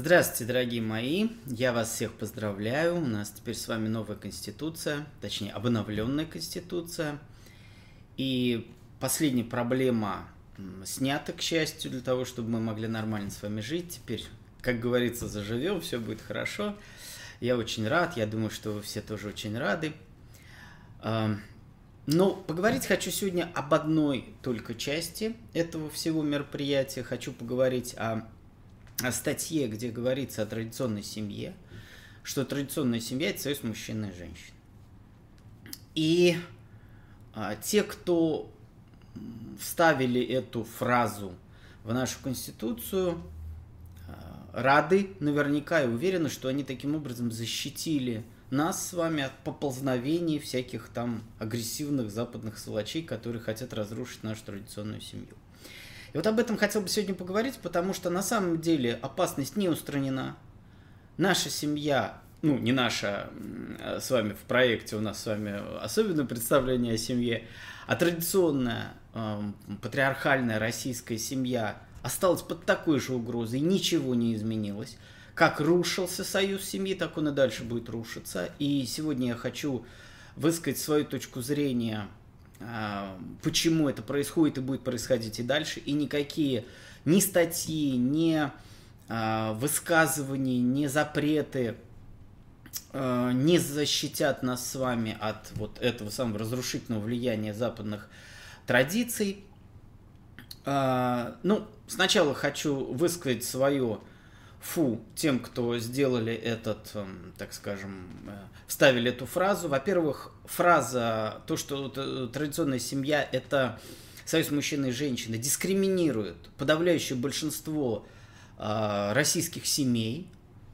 Здравствуйте, дорогие мои! Я вас всех поздравляю. У нас теперь с вами новая конституция, точнее, обновленная конституция. И последняя проблема снята, к счастью, для того, чтобы мы могли нормально с вами жить. Теперь, как говорится, заживем, все будет хорошо. Я очень рад, я думаю, что вы все тоже очень рады. Но поговорить хочу сегодня об одной только части этого всего мероприятия. Хочу поговорить о статье, где говорится о традиционной семье, что традиционная семья – это союз мужчины и женщины. И а, те, кто вставили эту фразу в нашу Конституцию, а, рады наверняка и уверены, что они таким образом защитили нас с вами от поползновений всяких там агрессивных западных сволочей, которые хотят разрушить нашу традиционную семью. И вот об этом хотел бы сегодня поговорить, потому что на самом деле опасность не устранена. Наша семья, ну не наша с вами в проекте, у нас с вами особенное представление о семье, а традиционная э, патриархальная российская семья осталась под такой же угрозой, ничего не изменилось. Как рушился союз семьи, так он и дальше будет рушиться. И сегодня я хочу высказать свою точку зрения а, почему это происходит и будет происходить и дальше, и никакие ни статьи, ни а, высказывания, ни запреты а, не защитят нас с вами от вот этого самого разрушительного влияния западных традиций. Ну, сначала хочу высказать свое фу тем, кто сделали этот, эм, так скажем, э, вставили эту фразу. Во-первых, фраза, то, что традиционная семья – это союз мужчины и женщины, дискриминирует подавляющее большинство э, российских семей,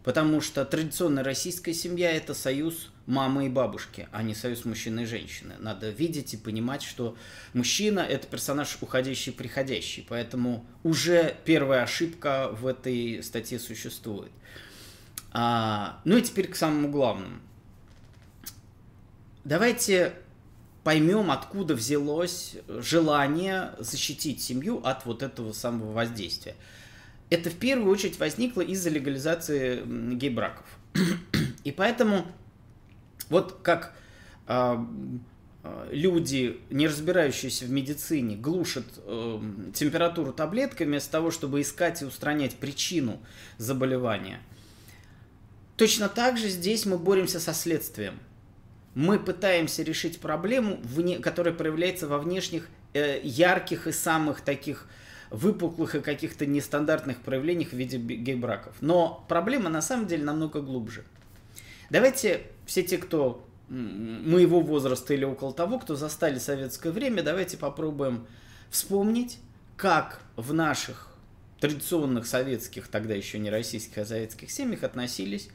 потому что традиционная российская семья – это союз мамы и бабушки, а не союз мужчины и женщины. Надо видеть и понимать, что мужчина – это персонаж уходящий и приходящий, поэтому уже первая ошибка в этой статье существует. А, ну и теперь к самому главному. Давайте поймем, откуда взялось желание защитить семью от вот этого самого воздействия. Это в первую очередь возникло из-за легализации гей-браков. И поэтому вот как э, люди, не разбирающиеся в медицине, глушат э, температуру таблетками вместо того, чтобы искать и устранять причину заболевания. Точно так же здесь мы боремся со следствием. Мы пытаемся решить проблему, вне, которая проявляется во внешних э, ярких и самых таких выпуклых и каких-то нестандартных проявлениях в виде гей-браков. Но проблема на самом деле намного глубже. Давайте все те, кто моего возраста или около того, кто застали советское время, давайте попробуем вспомнить, как в наших традиционных советских, тогда еще не российских, а советских семьях относились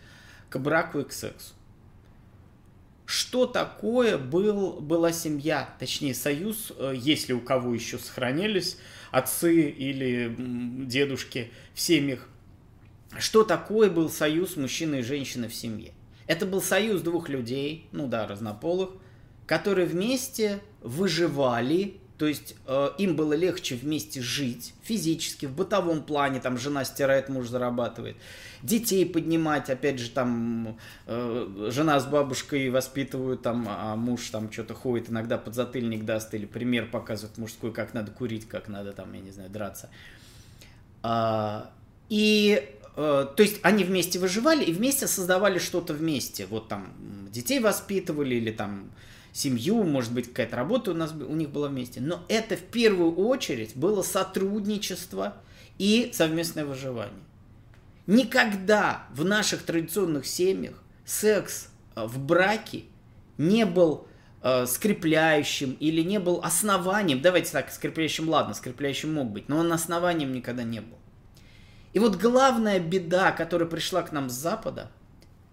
к браку и к сексу. Что такое был, была семья, точнее союз, э, если у кого еще сохранились отцы или дедушки в семьях, что такое был союз мужчины и женщины в семье? Это был союз двух людей, ну да, разнополых, которые вместе выживали, то есть э, им было легче вместе жить физически, в бытовом плане, там жена стирает, муж зарабатывает, детей поднимать, опять же там э, жена с бабушкой воспитывают, там, а муж там что-то ходит, иногда под затыльник даст или пример показывает мужской, как надо курить, как надо там, я не знаю, драться. А, и Э, то есть они вместе выживали и вместе создавали что-то вместе. Вот там детей воспитывали или там семью, может быть, какая-то работа у нас у них была вместе. Но это в первую очередь было сотрудничество и совместное выживание. Никогда в наших традиционных семьях секс э, в браке не был э, скрепляющим или не был основанием. Давайте так, скрепляющим, ладно, скрепляющим мог быть, но он основанием никогда не был. И вот главная беда, которая пришла к нам с Запада,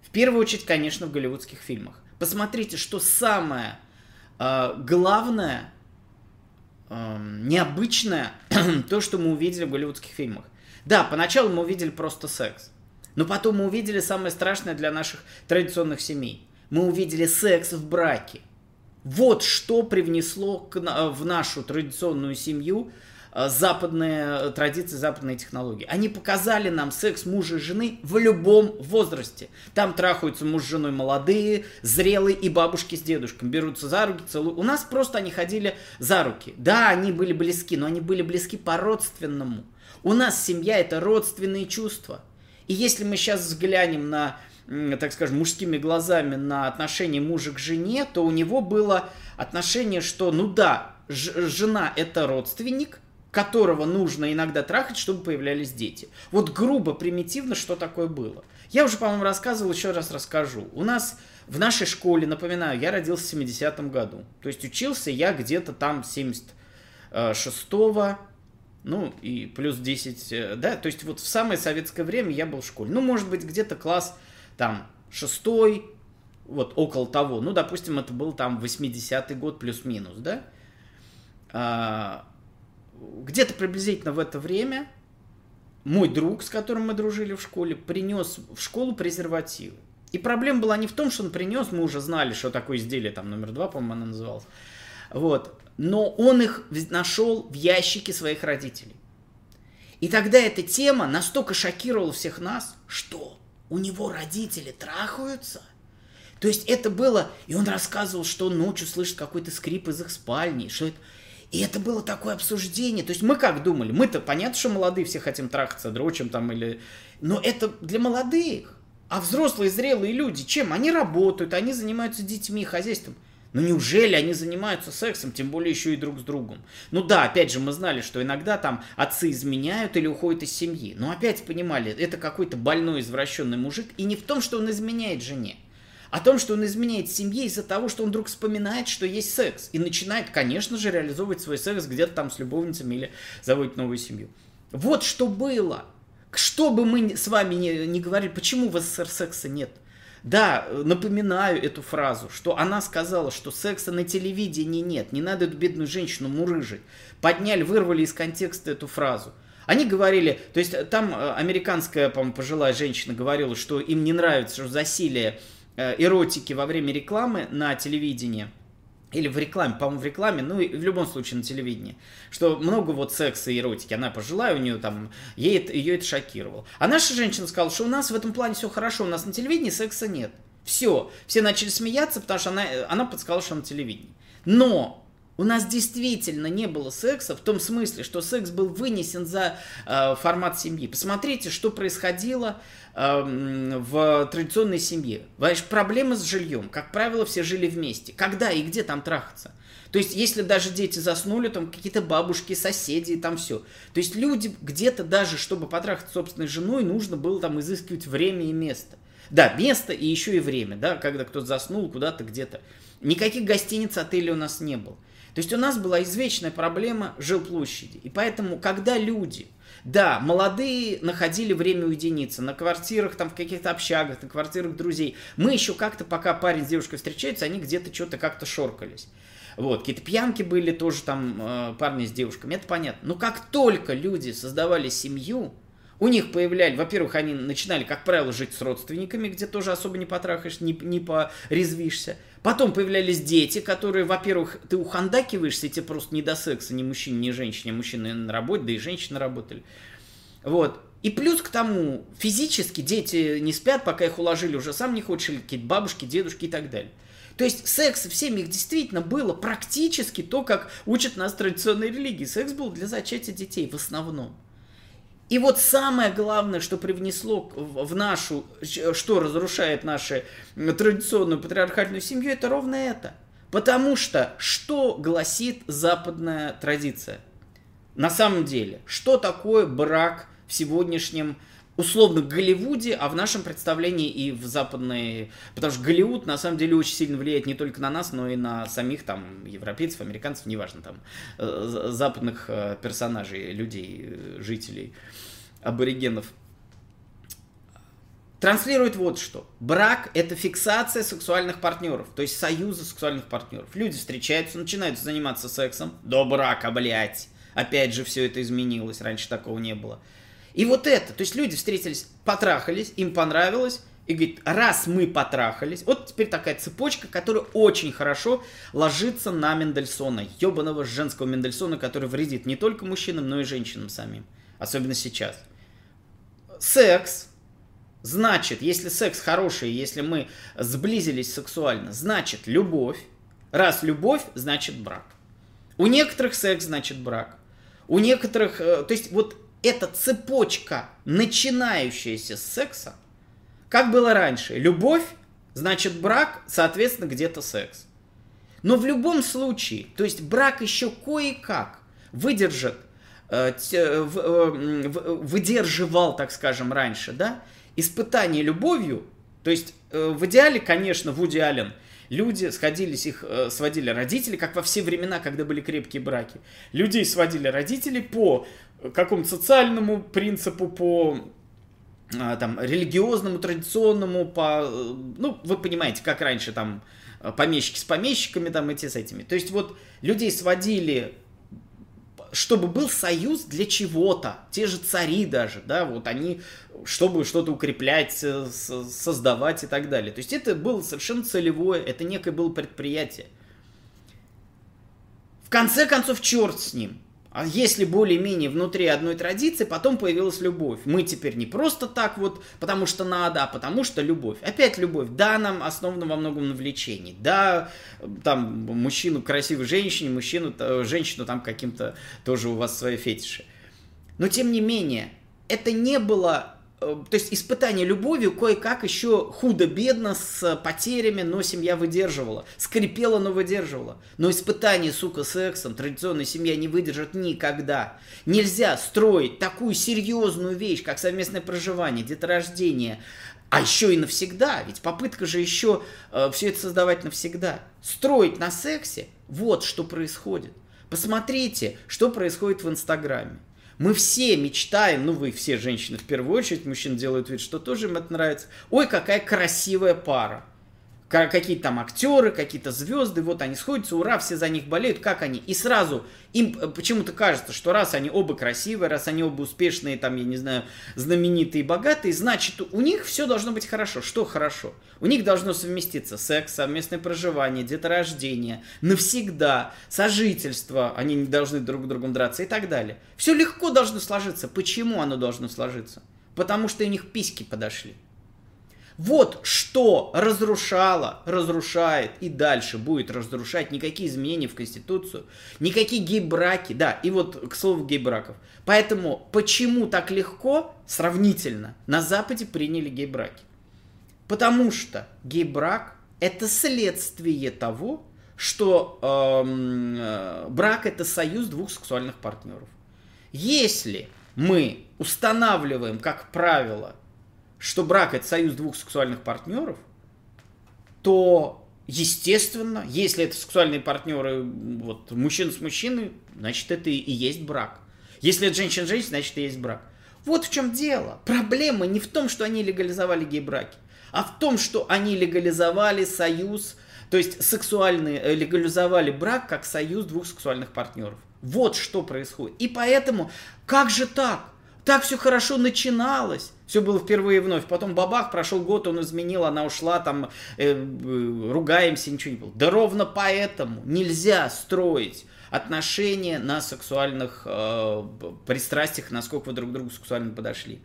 в первую очередь, конечно, в голливудских фильмах. Посмотрите, что самое э, главное, э, необычное, то, что мы увидели в голливудских фильмах. Да, поначалу мы увидели просто секс. Но потом мы увидели самое страшное для наших традиционных семей. Мы увидели секс в браке. Вот что привнесло к, в нашу традиционную семью западные традиции, западные технологии. Они показали нам секс мужа и жены в любом возрасте. Там трахаются муж с женой молодые, зрелые и бабушки с дедушками. Берутся за руки, целуют. У нас просто они ходили за руки. Да, они были близки, но они были близки по-родственному. У нас семья это родственные чувства. И если мы сейчас взглянем на так скажем, мужскими глазами на отношение мужа к жене, то у него было отношение, что, ну да, жена это родственник, которого нужно иногда трахать, чтобы появлялись дети. Вот грубо, примитивно, что такое было. Я уже, по-моему, рассказывал, еще раз расскажу. У нас в нашей школе, напоминаю, я родился в 70-м году. То есть учился я где-то там 76-го, ну и плюс 10, э, да, то есть вот в самое советское время я был в школе. Ну, может быть, где-то класс там шестой, вот около того, ну, допустим, это был там 80-й год плюс-минус, да, а, где-то приблизительно в это время мой друг, с которым мы дружили в школе, принес в школу презервативы. И проблема была не в том, что он принес, мы уже знали, что такое изделие, там номер два, по-моему, оно называлось. Вот. Но он их нашел в ящике своих родителей. И тогда эта тема настолько шокировала всех нас, что у него родители трахаются. То есть это было, и он рассказывал, что он ночью слышит какой-то скрип из их спальни, что это... И это было такое обсуждение. То есть мы как думали? Мы-то понятно, что молодые все хотим трахаться, дрочим там или... Но это для молодых. А взрослые, зрелые люди, чем? Они работают, они занимаются детьми, хозяйством. Но неужели они занимаются сексом, тем более еще и друг с другом? Ну да, опять же, мы знали, что иногда там отцы изменяют или уходят из семьи. Но опять понимали, это какой-то больной, извращенный мужик. И не в том, что он изменяет жене. О том, что он изменяет семье из-за того, что он вдруг вспоминает, что есть секс. И начинает, конечно же, реализовывать свой секс где-то там с любовницами или заводить новую семью. Вот что было. Что бы мы с вами не, не говорили, почему в СССР секса нет – да, напоминаю эту фразу, что она сказала, что секса на телевидении нет, не надо эту бедную женщину мурыжить. Подняли, вырвали из контекста эту фразу. Они говорили, то есть там э, американская, по-моему, пожилая женщина говорила, что им не нравится что засилие эротики во время рекламы на телевидении – или в рекламе, по-моему, в рекламе, ну и в любом случае на телевидении, что много вот секса и эротики, она пожилая, у нее там, ей ее это шокировало. А наша женщина сказала, что у нас в этом плане все хорошо, у нас на телевидении секса нет. Все, все начали смеяться, потому что она, она подсказала, что на телевидении. Но у нас действительно не было секса в том смысле, что секс был вынесен за э, формат семьи. Посмотрите, что происходило э, в традиционной семье. Знаешь, проблемы с жильем. Как правило, все жили вместе. Когда и где там трахаться? То есть, если даже дети заснули, там какие-то бабушки, соседи, там все. То есть, люди где-то даже, чтобы потрахаться собственной женой, нужно было там изыскивать время и место. Да, место и еще и время, да, когда кто-то заснул куда-то где-то. Никаких гостиниц, отелей у нас не было. То есть у нас была извечная проблема жилплощади. И поэтому, когда люди, да, молодые находили время уединиться на квартирах, там в каких-то общагах, на квартирах друзей, мы еще как-то, пока парень с девушкой встречаются, они где-то что-то как-то шоркались. Вот, какие-то пьянки были тоже там э, парни с девушками, это понятно. Но как только люди создавали семью, у них появлялись, во-первых, они начинали, как правило, жить с родственниками, где тоже особо не потрахаешь, не, не порезвишься. Потом появлялись дети, которые, во-первых, ты ухандакиваешься, и тебе просто не до секса ни мужчине, ни женщине. Мужчины на работе, да и женщины работали. Вот. И плюс к тому, физически дети не спят, пока их уложили, уже сам не хочешь, или какие-то бабушки, дедушки и так далее. То есть секс в семьях действительно было практически то, как учат нас традиционные религии. Секс был для зачатия детей в основном. И вот самое главное, что привнесло в нашу, что разрушает нашу традиционную патриархальную семью, это ровно это. Потому что что гласит западная традиция? На самом деле, что такое брак в сегодняшнем условно Голливуде, а в нашем представлении и в западной... Потому что Голливуд на самом деле очень сильно влияет не только на нас, но и на самих там европейцев, американцев, неважно, там э, западных э, персонажей, людей, э, жителей, аборигенов. Транслирует вот что. Брак – это фиксация сексуальных партнеров, то есть союза сексуальных партнеров. Люди встречаются, начинают заниматься сексом до брака, блядь. Опять же, все это изменилось, раньше такого не было. И вот это, то есть люди встретились, потрахались, им понравилось, и говорит, раз мы потрахались, вот теперь такая цепочка, которая очень хорошо ложится на Мендельсона, ебаного женского Мендельсона, который вредит не только мужчинам, но и женщинам самим, особенно сейчас. Секс, значит, если секс хороший, если мы сблизились сексуально, значит любовь. Раз любовь, значит брак. У некоторых секс значит брак. У некоторых, э, то есть вот эта цепочка, начинающаяся с секса, как было раньше, любовь, значит брак, соответственно, где-то секс. Но в любом случае, то есть брак еще кое-как выдержит, э, э, выдерживал, так скажем, раньше, да, испытание любовью, то есть в идеале, конечно, Вуди Аллен – Люди сходились, их э, сводили родители, как во все времена, когда были крепкие браки. Людей сводили родители по какому-то социальному принципу, по э, там, религиозному, традиционному, по, э, ну, вы понимаете, как раньше там э, помещики с помещиками, там, эти с этими. То есть вот людей сводили чтобы был союз для чего-то. Те же цари даже, да, вот они, чтобы что-то укреплять, э, создавать и так далее. То есть это было совершенно целевое, это некое было предприятие. В конце концов, черт с ним. А если более-менее внутри одной традиции, потом появилась любовь. Мы теперь не просто так вот, потому что надо, а потому что любовь. Опять любовь. Да, нам основана во многом на влечении. Да, там, мужчину красивой женщине, мужчину, женщину там каким-то тоже у вас свои фетиши. Но тем не менее, это не было Э, то есть испытание любовью кое-как еще худо-бедно с потерями, но семья выдерживала. Скрипела, но выдерживала. Но испытание, сука, сексом традиционная семья не выдержит никогда. Нельзя строить такую серьезную вещь, как совместное проживание, деторождение, а еще и навсегда. Ведь попытка же еще э, все это создавать навсегда. Строить на сексе, вот что происходит. Посмотрите, что происходит в Инстаграме. Мы все мечтаем, ну вы все женщины в первую очередь, мужчины делают вид, что тоже им это нравится. Ой, какая красивая пара какие-то там актеры, какие-то звезды, вот они сходятся, ура, все за них болеют, как они? И сразу им э, почему-то кажется, что раз они оба красивые, раз они оба успешные, там, я не знаю, знаменитые и богатые, значит, у них все должно быть хорошо. Что хорошо? У них должно совместиться секс, совместное проживание, деторождение, навсегда, сожительство, они не должны друг с другом драться и так далее. Все легко должно сложиться. Почему оно должно сложиться? Потому что у них письки подошли. Вот что разрушало, разрушает и дальше будет разрушать никакие изменения в Конституцию, никакие гей-браки, да, и вот к слову гей-браков. Поэтому почему так легко, сравнительно, на Западе приняли гей-браки? Потому что гей-брак это следствие того, что эм, э, брак это союз двух сексуальных партнеров. Если мы устанавливаем, как правило, что брак это союз двух сексуальных партнеров, то естественно, если это сексуальные партнеры, вот мужчина с мужчиной, значит это и есть брак. Если это женщина с женщиной, значит и есть брак. Вот в чем дело. Проблема не в том, что они легализовали гей-браки, а в том, что они легализовали союз, то есть сексуальные, э, легализовали брак как союз двух сексуальных партнеров. Вот что происходит. И поэтому, как же так? Так все хорошо начиналось. Все было впервые вновь. Потом бабах, прошел год, он изменил, она ушла, там э, э, ругаемся, ничего не было. Да ровно поэтому нельзя строить отношения на сексуальных э, пристрастиях, насколько вы друг к другу сексуально подошли.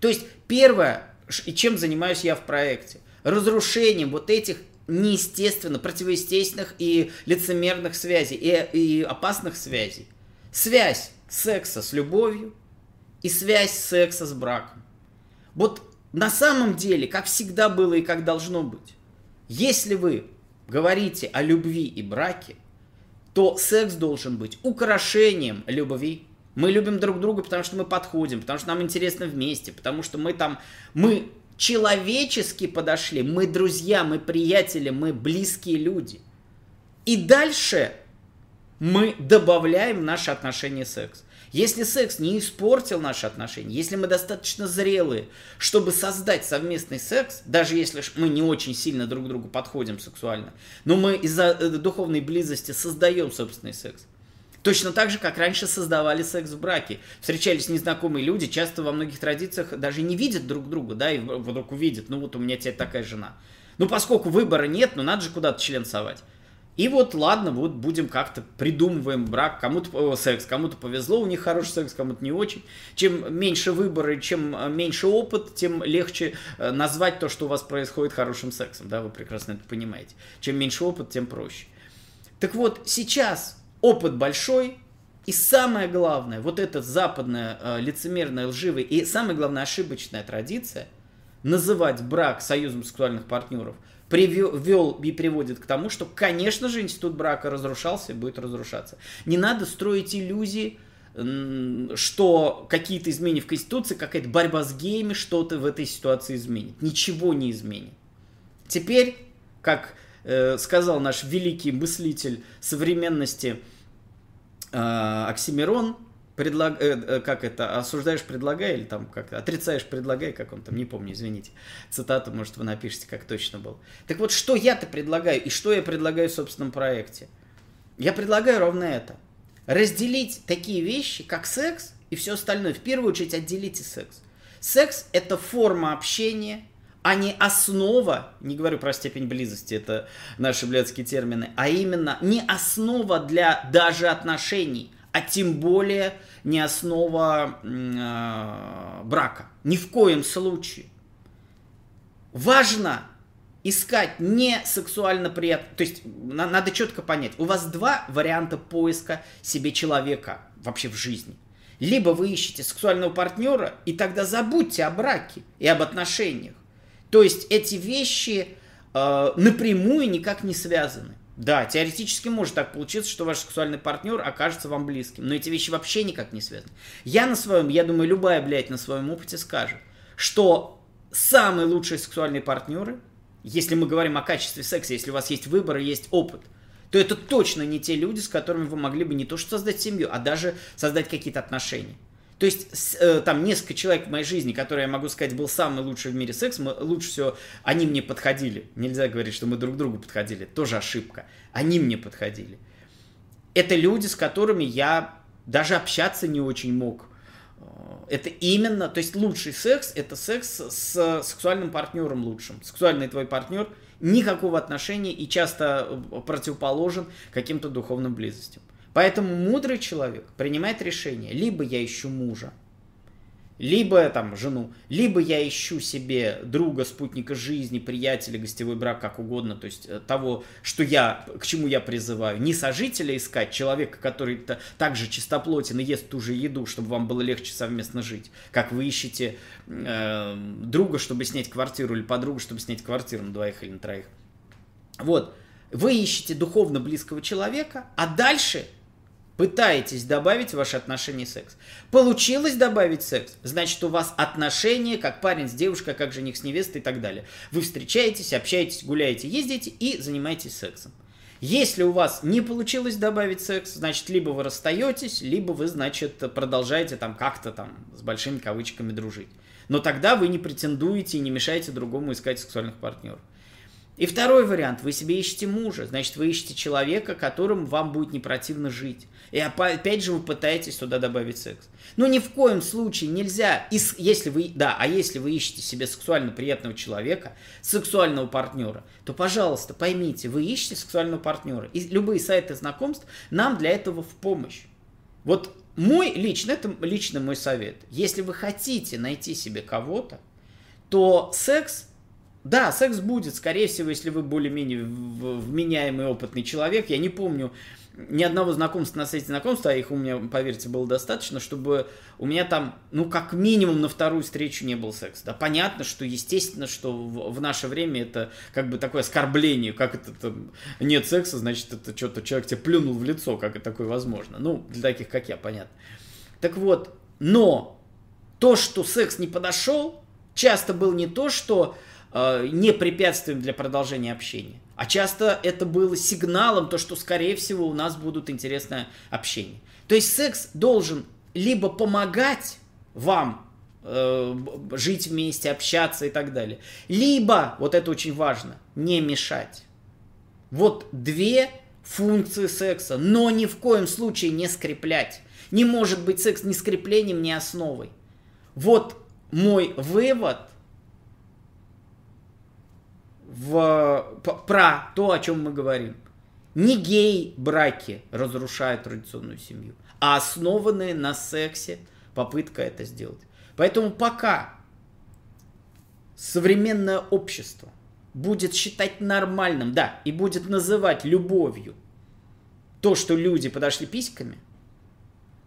То есть первое, и чем занимаюсь я в проекте, разрушением вот этих неестественно, противоестественных и лицемерных связей, и, и опасных связей. Связь секса с любовью, и связь секса с браком. Вот на самом деле, как всегда было и как должно быть, если вы говорите о любви и браке, то секс должен быть украшением любви. Мы любим друг друга, потому что мы подходим, потому что нам интересно вместе, потому что мы там, мы человечески подошли, мы друзья, мы приятели, мы близкие люди. И дальше мы добавляем в наши отношения секс. Если секс не испортил наши отношения, если мы достаточно зрелые, чтобы создать совместный секс, даже если мы не очень сильно друг к другу подходим сексуально, но мы из-за э, духовной близости создаем собственный секс, то Точно так же, как раньше создавали секс в браке. Встречались незнакомые люди, часто во многих традициях даже не видят друг друга, да, и вдруг увидят, ну вот у меня теперь такая жена. Ну, поскольку выбора нет, ну надо же куда-то член совать. И вот, ладно, вот будем как-то придумываем брак, кому-то секс, кому-то повезло, у них хороший секс, кому-то не очень. Чем меньше выбора, чем э, меньше опыт, тем легче э, назвать то, что у вас происходит хорошим сексом, да, вы прекрасно это понимаете. Чем меньше опыт, тем проще. Так вот, сейчас опыт большой, и самое главное, вот эта западная э, лицемерная, лживая и самое главное ошибочная традиция называть брак союзом сексуальных партнеров – привел и приводит к тому, что, конечно же, институт брака разрушался и будет разрушаться. Не надо строить иллюзии, что какие-то изменения в Конституции, какая-то борьба с геями что-то в этой ситуации изменит. Ничего не изменит. Теперь, как э, сказал наш великий мыслитель современности э, Оксимирон, предлаг... Э, э, как это, осуждаешь, предлагай, или там как отрицаешь, предлагай, как он там, не помню, извините. Цитату, может, вы напишите, как точно был. Так вот, что я-то предлагаю, и что я предлагаю в собственном проекте? Я предлагаю ровно это. Разделить такие вещи, как секс и все остальное. В первую очередь отделите секс. Секс – это форма общения, а не основа, не говорю про степень близости, это наши блядские термины, а именно не основа для даже отношений, а тем более не основа э, брака. Ни в коем случае. Важно искать не сексуально приятно. То есть на, надо четко понять. У вас два варианта поиска себе человека вообще в жизни. Либо вы ищете сексуального партнера, и тогда забудьте о браке и об отношениях. То есть эти вещи э, напрямую никак не связаны. Да, теоретически может так получиться, что ваш сексуальный партнер окажется вам близким. Но эти вещи вообще никак не связаны. Я на своем, я думаю, любая, блядь, на своем опыте скажет, что самые лучшие сексуальные партнеры, если мы говорим о качестве секса, если у вас есть выбор и есть опыт, то это точно не те люди, с которыми вы могли бы не то что создать семью, а даже создать какие-то отношения. То есть э, там несколько человек в моей жизни, которые, я могу сказать, был самый лучший в мире секс, мы, лучше всего они мне подходили. Нельзя говорить, что мы друг другу подходили, тоже ошибка. Они мне подходили. Это люди, с которыми я даже общаться не очень мог. Э, это именно, то есть лучший секс, это секс с сексуальным партнером лучшим. Сексуальный твой партнер никакого отношения и часто э, противоположен каким-то духовным близостям. Поэтому мудрый человек принимает решение, либо я ищу мужа, либо там жену, либо я ищу себе друга, спутника жизни, приятеля, гостевой брак, как угодно, то есть э, того, что я, к чему я призываю. Не сожителя искать, человека, который -то также чистоплотен и ест ту же еду, чтобы вам было легче совместно жить, как вы ищете э, друга, чтобы снять квартиру, или подругу, чтобы снять квартиру на двоих или на троих. Вот, вы ищете духовно близкого человека, а дальше пытаетесь добавить в ваши отношения секс. Получилось добавить секс, значит у вас отношения как парень с девушкой, как жених с невестой и так далее. Вы встречаетесь, общаетесь, гуляете, ездите и занимаетесь сексом. Если у вас не получилось добавить секс, значит, либо вы расстаетесь, либо вы, значит, продолжаете там как-то там с большими кавычками дружить. Но тогда вы не претендуете и не мешаете другому искать сексуальных партнеров. И второй вариант. Вы себе ищете мужа. Значит, вы ищете человека, которым вам будет не противно жить. И опять же вы пытаетесь туда добавить секс. Но ни в коем случае нельзя, если вы, да, а если вы ищете себе сексуально приятного человека, сексуального партнера, то, пожалуйста, поймите, вы ищете сексуального партнера. И любые сайты знакомств нам для этого в помощь. Вот мой лично, это лично мой совет. Если вы хотите найти себе кого-то, то секс да, секс будет, скорее всего, если вы более-менее вменяемый опытный человек. Я не помню ни одного знакомства на сайте знакомства, а их у меня, поверьте, было достаточно, чтобы у меня там, ну, как минимум на вторую встречу не был секс. Да, понятно, что, естественно, что в, в наше время это как бы такое оскорбление, как это там, нет секса, значит, это что-то человек тебе плюнул в лицо, как это такое возможно. Ну, для таких, как я, понятно. Так вот, но то, что секс не подошел, часто был не то, что Э, не препятствием для продолжения общения. А часто это было сигналом, то, что, скорее всего, у нас будут интересное общение. То есть секс должен либо помогать вам э, жить вместе, общаться и так далее, либо, вот это очень важно, не мешать. Вот две функции секса, но ни в коем случае не скреплять. Не может быть секс ни скреплением, ни основой. Вот мой вывод в, про то, о чем мы говорим. Не гей-браки разрушают традиционную семью, а основанные на сексе попытка это сделать. Поэтому пока современное общество будет считать нормальным, да, и будет называть любовью то, что люди подошли письками,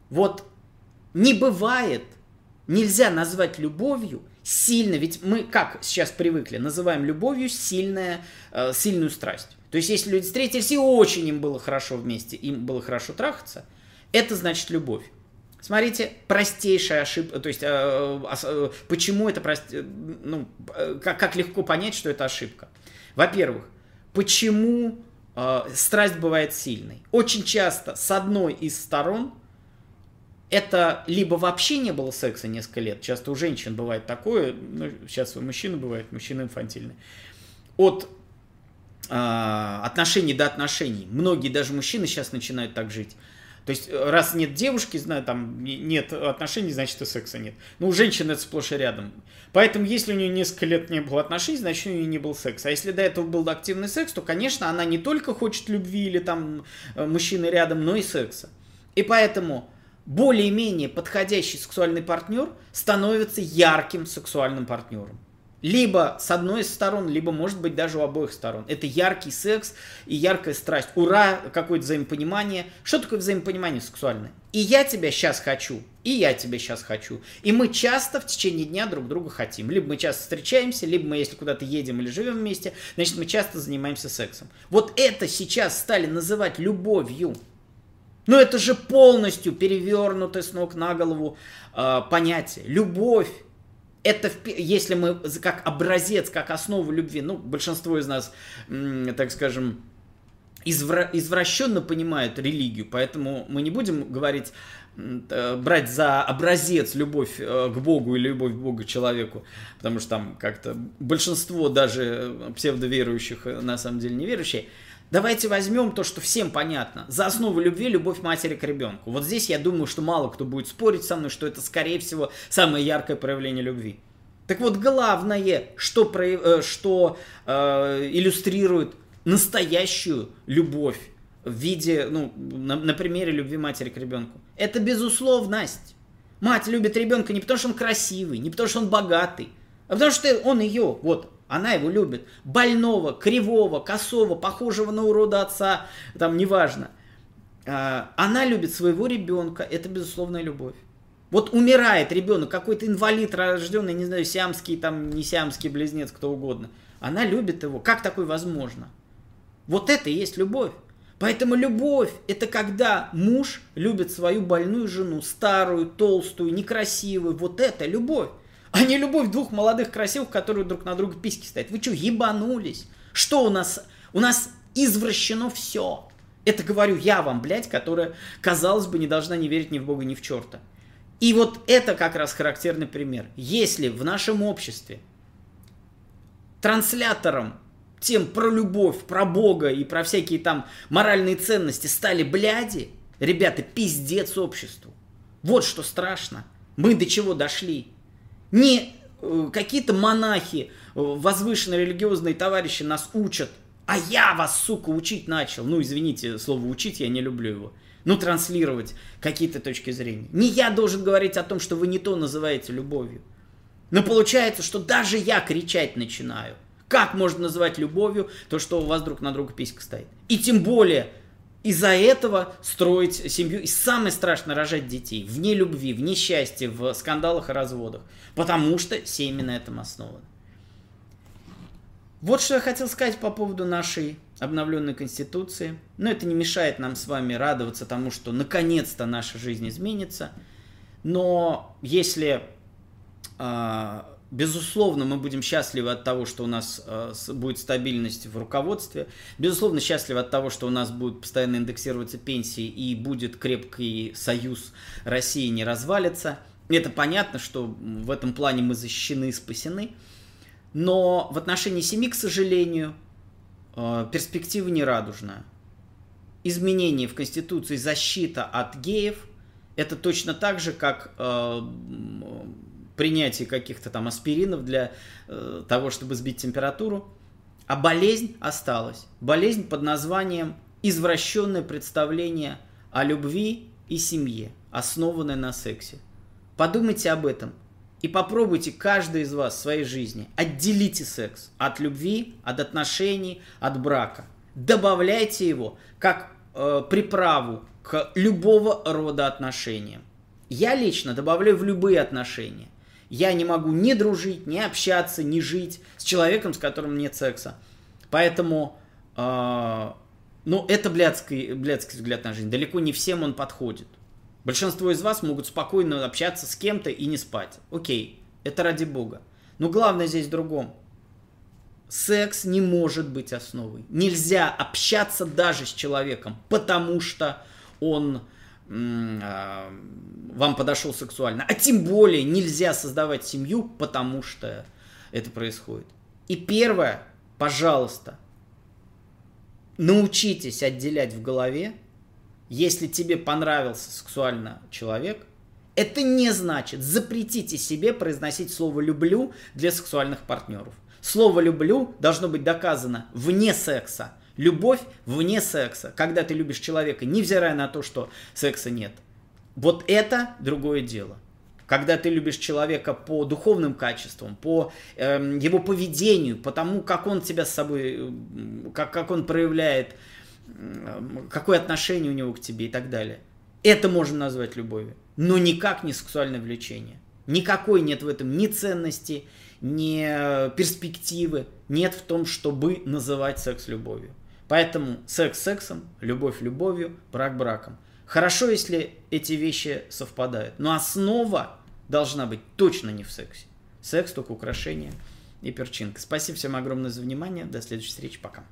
вот не бывает, нельзя назвать любовью сильно, ведь мы как сейчас привыкли, называем любовью сильная, э, сильную страсть. То есть, если люди встретились и очень им было хорошо вместе, им было хорошо трахаться, это значит любовь. Смотрите, простейшая ошибка, то есть, э, э, почему это, прост... ну, э, как, как легко понять, что это ошибка. Во-первых, почему э, страсть бывает сильной? Очень часто с одной из сторон это либо вообще не было секса несколько лет, часто у женщин бывает такое, ну, сейчас у мужчин бывает, мужчины инфантильные, от э, отношений до отношений. Многие даже мужчины сейчас начинают так жить то есть, э, раз нет девушки, знаю, там нет отношений, значит и секса нет. Ну, у женщины это сплошь и рядом. Поэтому, если у нее несколько лет не было отношений, значит, у нее не был секс. А если до этого был активный секс, то, конечно, она не только хочет любви или там э, мужчины рядом, но и секса. И поэтому более-менее подходящий сексуальный партнер становится ярким сексуальным партнером. Либо с одной из сторон, либо, может быть, даже у обоих сторон. Это яркий секс и яркая страсть. Ура, какое-то взаимопонимание. Что такое взаимопонимание сексуальное? И я тебя сейчас хочу, и я тебя сейчас хочу. И мы часто в течение дня друг друга хотим. Либо мы часто встречаемся, либо мы, если куда-то едем или живем вместе, значит, мы часто занимаемся сексом. Вот это сейчас стали называть любовью. Но это же полностью перевернутое с ног на голову э, понятие. Любовь это, если мы как образец, как основу любви, ну, большинство из нас, так скажем, извра- извращенно понимают религию, поэтому мы не будем говорить, брать за образец любовь э, к Богу или любовь к Богу к человеку, потому что там как-то большинство даже псевдоверующих э, на самом деле неверующие, Давайте возьмем то, что всем понятно. За основу любви любовь матери к ребенку. Вот здесь я думаю, что мало кто будет спорить со мной, что это, скорее всего, самое яркое проявление любви. Так вот, главное, что, про, э, что э, иллюстрирует настоящую любовь в виде, ну, на, на примере любви матери к ребенку. Это безусловность. Мать любит ребенка не потому, что он красивый, не потому, что он богатый, а потому что он ее, вот, она его любит. Больного, кривого, косого, похожего на урода отца, там неважно. А, она любит своего ребенка, это безусловная любовь. Вот умирает ребенок, какой-то инвалид рожденный, не знаю, сиамский, там, не сиамский близнец, кто угодно. Она любит его. Как такое возможно? Вот это и есть любовь. Поэтому любовь – это когда муж любит свою больную жену, старую, толстую, некрасивую. Вот это любовь а не любовь двух молодых красивых, которые друг на друга письки стоят. Вы что, ебанулись? Что у нас? У нас извращено все. Это говорю я вам, блядь, которая, казалось бы, не должна не верить ни в Бога, ни в черта. И вот это как раз характерный пример. Если в нашем обществе транслятором тем про любовь, про Бога и про всякие там моральные ценности стали бляди, ребята, пиздец обществу. Вот что страшно. Мы до чего дошли. Не э, какие-то монахи, э, возвышенные религиозные товарищи нас учат, а я вас, сука, учить начал. Ну, извините, слово учить, я не люблю его. Ну, транслировать какие-то точки зрения. Не я должен говорить о том, что вы не то называете любовью. Но получается, что даже я кричать начинаю. Как можно называть любовью то, что у вас друг на друга писька стоит? И тем более из-за этого строить семью. И самое страшное рожать детей вне любви, вне счастья, в скандалах и разводах. Потому что семьи на этом основаны. Вот что я хотел сказать по поводу нашей обновленной конституции. Но это не мешает нам с вами радоваться тому, что наконец-то наша жизнь изменится. Но если э, Безусловно, мы будем счастливы от того, что у нас э, будет стабильность в руководстве. Безусловно, счастливы от того, что у нас будут постоянно индексироваться пенсии и будет крепкий союз России не развалится. Это понятно, что в этом плане мы защищены и спасены. Но в отношении семьи, к сожалению, э, перспектива не радужная. изменение в Конституции защита от геев – это точно так же, как э, принятие каких-то там аспиринов для э, того, чтобы сбить температуру. А болезнь осталась. Болезнь под названием извращенное представление о любви и семье, основанное на сексе. Подумайте об этом и попробуйте каждый из вас в своей жизни отделите секс от любви, от отношений, от брака. Добавляйте его как э, приправу к любого рода отношениям. Я лично добавляю в любые отношения. Я не могу ни дружить, ни общаться, ни жить с человеком, с которым нет секса. Поэтому, э, ну, это блядский, блядский взгляд на жизнь. Далеко не всем он подходит. Большинство из вас могут спокойно общаться с кем-то и не спать. Окей, это ради бога. Но главное здесь в другом. Секс не может быть основой. Нельзя общаться даже с человеком, потому что он вам подошел сексуально. А тем более нельзя создавать семью, потому что это происходит. И первое, пожалуйста, научитесь отделять в голове если тебе понравился сексуально человек, это не значит запретите себе произносить слово «люблю» для сексуальных партнеров. Слово «люблю» должно быть доказано вне секса. Любовь вне секса, когда ты любишь человека, невзирая на то, что секса нет. Вот это другое дело. Когда ты любишь человека по духовным качествам, по э, его поведению, по тому, как он тебя с собой, как, как он проявляет какое отношение у него к тебе и так далее. Это можно назвать любовью, но никак не сексуальное влечение. Никакой нет в этом ни ценности, ни перспективы, нет в том, чтобы называть секс любовью. Поэтому секс сексом, любовь любовью, брак браком. Хорошо, если эти вещи совпадают, но основа должна быть точно не в сексе. Секс только украшение и перчинка. Спасибо всем огромное за внимание. До следующей встречи. Пока.